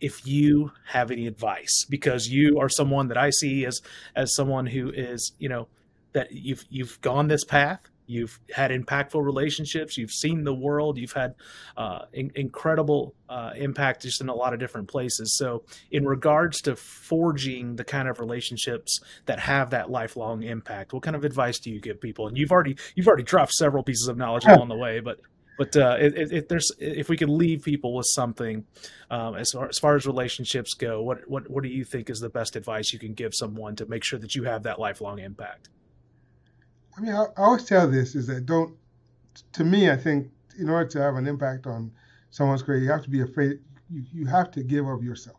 if you have any advice because you are someone that I see as as someone who is you know that you've you've gone this path You've had impactful relationships. You've seen the world. You've had uh, in- incredible uh, impact just in a lot of different places. So, in regards to forging the kind of relationships that have that lifelong impact, what kind of advice do you give people? And you've already you've already dropped several pieces of knowledge along the way, but but uh, if, if, there's if we could leave people with something um, as far as far as relationships go, what what what do you think is the best advice you can give someone to make sure that you have that lifelong impact? I mean, I, I always tell this is that don't. To me, I think in order to have an impact on someone's career, you have to be afraid. You, you have to give of yourself.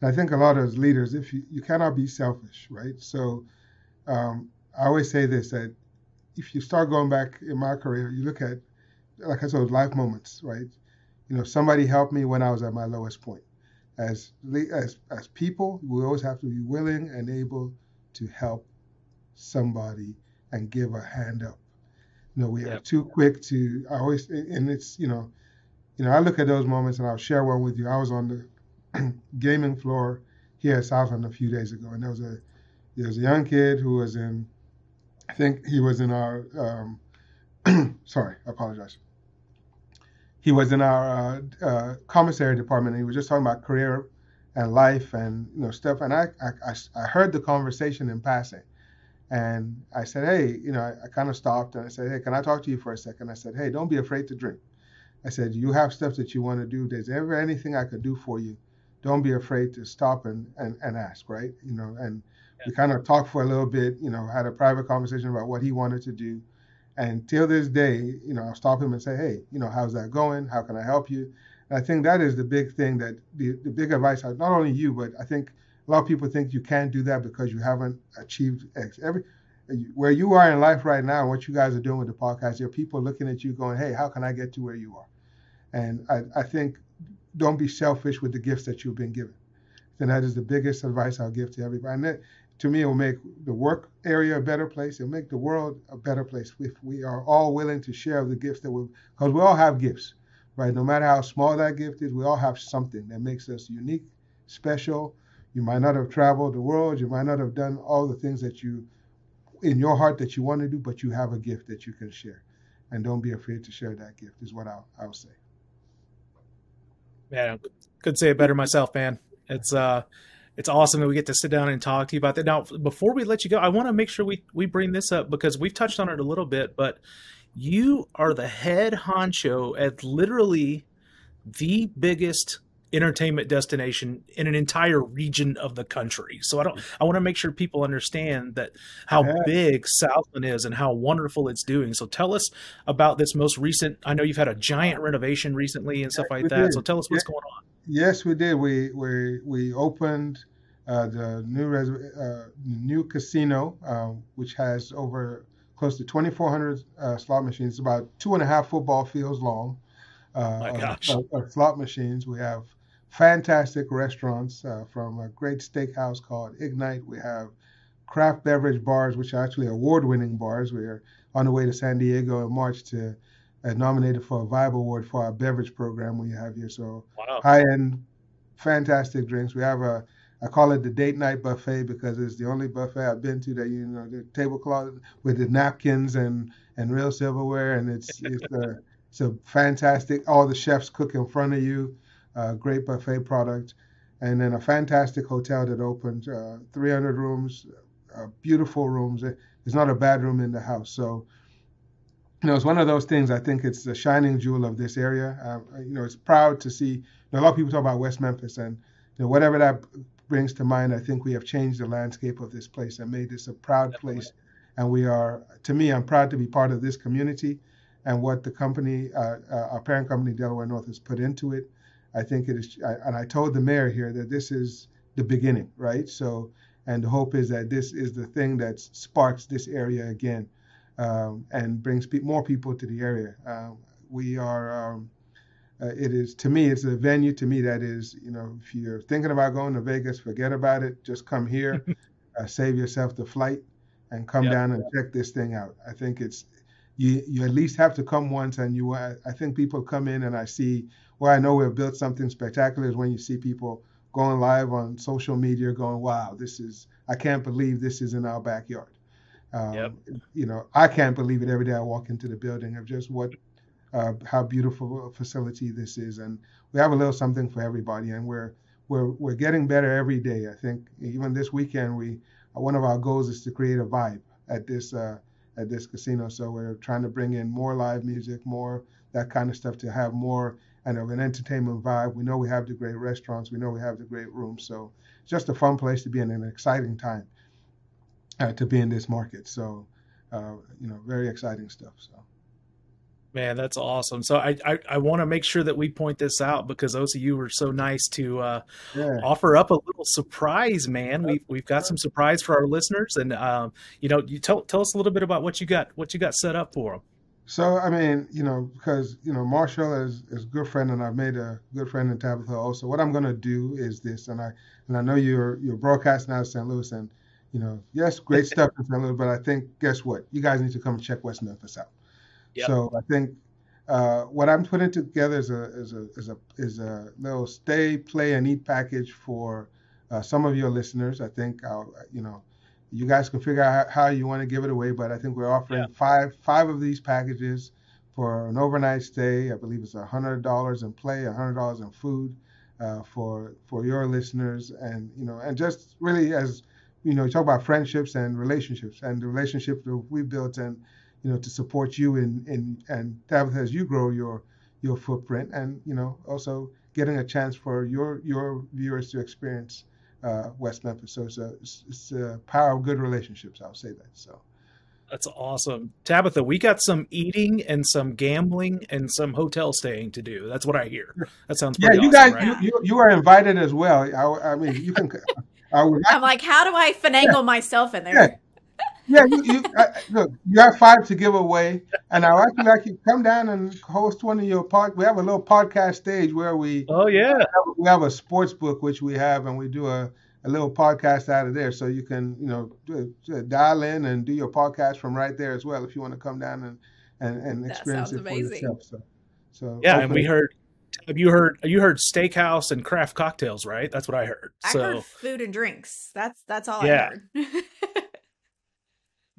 And I think a lot of leaders, if you you cannot be selfish, right? So um, I always say this that if you start going back in my career, you look at like I said, life moments, right? You know, somebody helped me when I was at my lowest point. As as as people, we always have to be willing and able to help somebody and give a hand up. You know, we yep. are too quick to. I always and it's you know, you know, I look at those moments and I'll share one with you. I was on the gaming floor here at Southland a few days ago, and there was a there was a young kid who was in, I think he was in our. Um, sorry, I apologize. He was in our uh, uh, commissary department, and he was just talking about career and life and you know stuff. And I I, I heard the conversation in passing, and I said, hey, you know, I, I kind of stopped and I said, hey, can I talk to you for a second? I said, hey, don't be afraid to drink. I said, you have stuff that you want to do. There's ever anything I could do for you, don't be afraid to stop and, and, and ask, right? You know, and yeah. we kind of talked for a little bit, you know, had a private conversation about what he wanted to do. And till this day, you know, I'll stop him and say, hey, you know, how's that going? How can I help you? And I think that is the big thing that the, the big advice, not only you, but I think a lot of people think you can't do that because you haven't achieved X. Every where you are in life right now, what you guys are doing with the podcast, there are people looking at you going, hey, how can I get to where you are? And I, I think don't be selfish with the gifts that you've been given. And that is the biggest advice I'll give to everybody. And that, to me, it will make the work area a better place. It'll make the world a better place if we are all willing to share the gifts that we, because we all have gifts, right? No matter how small that gift is, we all have something that makes us unique, special. You might not have traveled the world. You might not have done all the things that you in your heart that you want to do, but you have a gift that you can share. And don't be afraid to share that gift, is what I'll, I'll say. Man, couldn't say it better myself, man. It's uh it's awesome that we get to sit down and talk to you about that. Now, before we let you go, I want to make sure we we bring this up because we've touched on it a little bit, but you are the head honcho at literally the biggest entertainment destination in an entire region of the country. So I don't I want to make sure people understand that how yeah. big Southland is and how wonderful it's doing. So tell us about this most recent I know you've had a giant renovation recently and stuff like that. Did. So tell us what's yeah. going on. Yes, we did. We we we opened uh, the new res- uh, new casino, uh, which has over close to 2,400 uh, slot machines, about two and a half football fields long. Uh, My gosh. Of, of slot machines. We have fantastic restaurants uh, from a great steakhouse called Ignite. We have craft beverage bars, which are actually award-winning bars. We are on the way to San Diego in March to uh, nominated for a Vibe Award for our beverage program we have here. So wow. high-end, fantastic drinks. We have a I call it the date night buffet because it's the only buffet I've been to that you know the tablecloth with the napkins and and real silverware, and it's it's a it's a fantastic. All the chefs cook in front of you uh, great buffet product, and then a fantastic hotel that opened, uh, 300 rooms, uh, beautiful rooms. There's not a bad room in the house. So, you know, it's one of those things. I think it's the shining jewel of this area. Uh, you know, it's proud to see. You know, a lot of people talk about West Memphis, and you know, whatever that brings to mind, I think we have changed the landscape of this place and made this a proud Definitely. place. And we are, to me, I'm proud to be part of this community and what the company, uh, uh, our parent company, Delaware North, has put into it. I think it is, I, and I told the mayor here that this is the beginning, right? So, and the hope is that this is the thing that sparks this area again um, and brings pe- more people to the area. Um, we are, um, uh, it is, to me, it's a venue to me that is, you know, if you're thinking about going to Vegas, forget about it. Just come here, uh, save yourself the flight, and come yep. down and check this thing out. I think it's, you, you at least have to come once, and you, I think people come in and I see where I know we've built something spectacular is when you see people going live on social media going, wow, this is, I can't believe this is in our backyard. Um, yep. You know, I can't believe it every day I walk into the building of just what, uh, how beautiful a facility this is. And we have a little something for everybody. And we're, we're, we're getting better every day. I think even this weekend, we, one of our goals is to create a vibe at this, uh, at this casino. So we're trying to bring in more live music, more that kind of stuff to have more and of an entertainment vibe. We know we have the great restaurants. We know we have the great rooms. So it's just a fun place to be in, an exciting time uh, to be in this market. So, uh, you know, very exciting stuff. So. Man, that's awesome. So I I, I want to make sure that we point this out because OCU were so nice to uh, yeah. offer up a little surprise. Man, we've we've got some surprise for our listeners, and um, you know, you tell tell us a little bit about what you got what you got set up for them. So I mean, you know, because you know Marshall is is a good friend, and I've made a good friend in Tabitha also. What I'm gonna do is this, and I and I know you're you're broadcasting out of St. Louis, and you know, yes, great stuff in St. Louis, but I think guess what? You guys need to come and check West Memphis out. Yep. So I think uh, what I'm putting together is a is a is a is a little stay, play, and eat package for uh, some of your listeners. I think I'll you know you guys can figure out how you want to give it away, but I think we're offering yeah. five five of these packages for an overnight stay. I believe it's a hundred dollars in play, a hundred dollars in food uh, for for your listeners, and you know, and just really as you know, you talk about friendships and relationships, and the relationship that we built, and you know, to support you in in and Tabitha as you grow your your footprint, and you know also getting a chance for your your viewers to experience uh, West Memphis. So it's a it's a power of good relationships. I'll say that. So. That's awesome. Tabitha, we got some eating and some gambling and some hotel staying to do. That's what I hear. That sounds Yeah, you awesome, guys, right? you, you, you are invited as well. I, I mean, you can. I would I'm like, how do I finagle myself in there? Yeah, you, you uh, look. You have five to give away, and I would actually like you to come down and host one of your pod. We have a little podcast stage where we Oh yeah. we have a sports book which we have, and we do a, a little podcast out of there, so you can you know do, do- dial in and do your podcast from right there as well if you want to come down and and, and experience it for amazing. yourself. So, so Yeah, and we hopefully- heard you heard you heard steakhouse and craft cocktails, right? That's what I heard. I So heard food and drinks. That's that's all Yeah. I heard.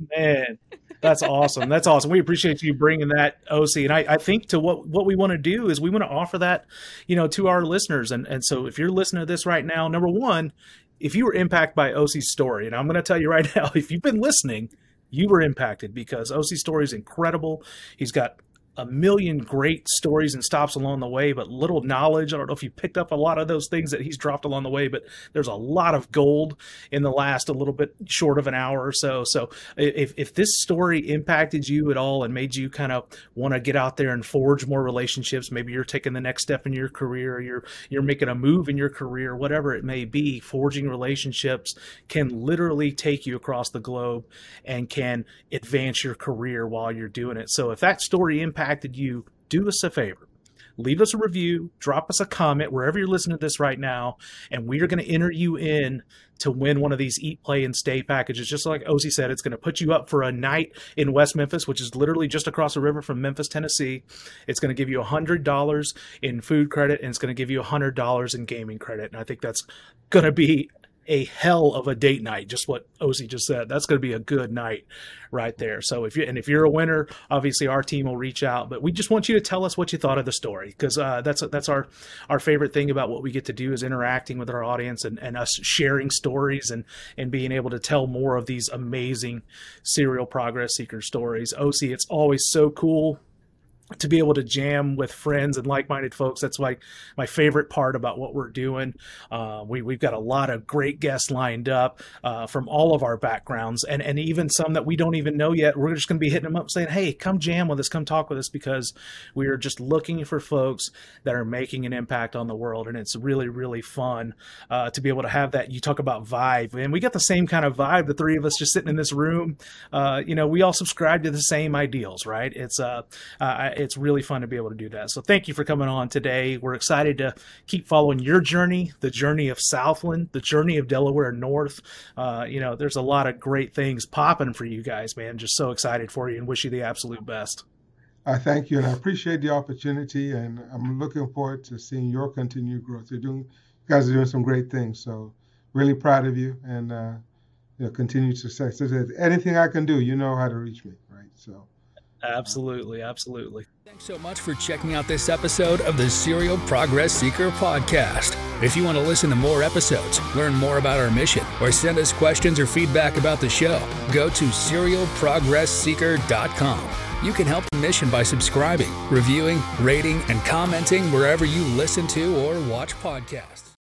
Man, that's awesome. That's awesome. We appreciate you bringing that OC. And I, I think to what, what we want to do is we want to offer that, you know, to our listeners. And, and so if you're listening to this right now, number one, if you were impacted by OC's story, and I'm going to tell you right now, if you've been listening, you were impacted because OC's story is incredible. He's got a million great stories and stops along the way, but little knowledge. I don't know if you picked up a lot of those things that he's dropped along the way, but there's a lot of gold in the last a little bit short of an hour or so. So if, if this story impacted you at all and made you kind of want to get out there and forge more relationships, maybe you're taking the next step in your career, you're you're making a move in your career, whatever it may be, forging relationships can literally take you across the globe and can advance your career while you're doing it. So if that story impacted you, do us a favor. Leave us a review, drop us a comment wherever you're listening to this right now, and we are going to enter you in to win one of these eat, play, and stay packages. Just like Ozzy said, it's going to put you up for a night in West Memphis, which is literally just across the river from Memphis, Tennessee. It's going to give you $100 in food credit, and it's going to give you $100 in gaming credit. And I think that's going to be a hell of a date night. Just what Ozzy just said. That's going to be a good night right there. So if you and if you're a winner, obviously our team will reach out. But we just want you to tell us what you thought of the story because uh, that's that's our our favorite thing about what we get to do is interacting with our audience and, and us sharing stories and and being able to tell more of these amazing serial progress seeker stories. OC, it's always so cool to be able to jam with friends and like-minded folks. That's like my favorite part about what we're doing. Uh, we, we've got a lot of great guests lined up uh, from all of our backgrounds and, and even some that we don't even know yet. We're just going to be hitting them up saying hey come jam with us come talk with us because we are just looking for folks that are making an impact on the world and it's really really fun uh, to be able to have that. You talk about vibe and we got the same kind of vibe the three of us just sitting in this room. Uh, you know we all subscribe to the same ideals right? It's uh, it's really fun to be able to do that so thank you for coming on today we're excited to keep following your journey the journey of southland the journey of delaware north uh, you know there's a lot of great things popping for you guys man just so excited for you and wish you the absolute best I thank you, and I appreciate the opportunity, and I'm looking forward to seeing your continued growth. You're doing, you guys are doing some great things, so really proud of you, and uh, you know, continued success. If there's anything I can do, you know how to reach me, right? So. Absolutely absolutely Thanks so much for checking out this episode of the Serial Progress Seeker podcast. If you want to listen to more episodes, learn more about our mission, or send us questions or feedback about the show, go to serialprogressseeker.com. You can help the mission by subscribing, reviewing, rating, and commenting wherever you listen to or watch podcasts.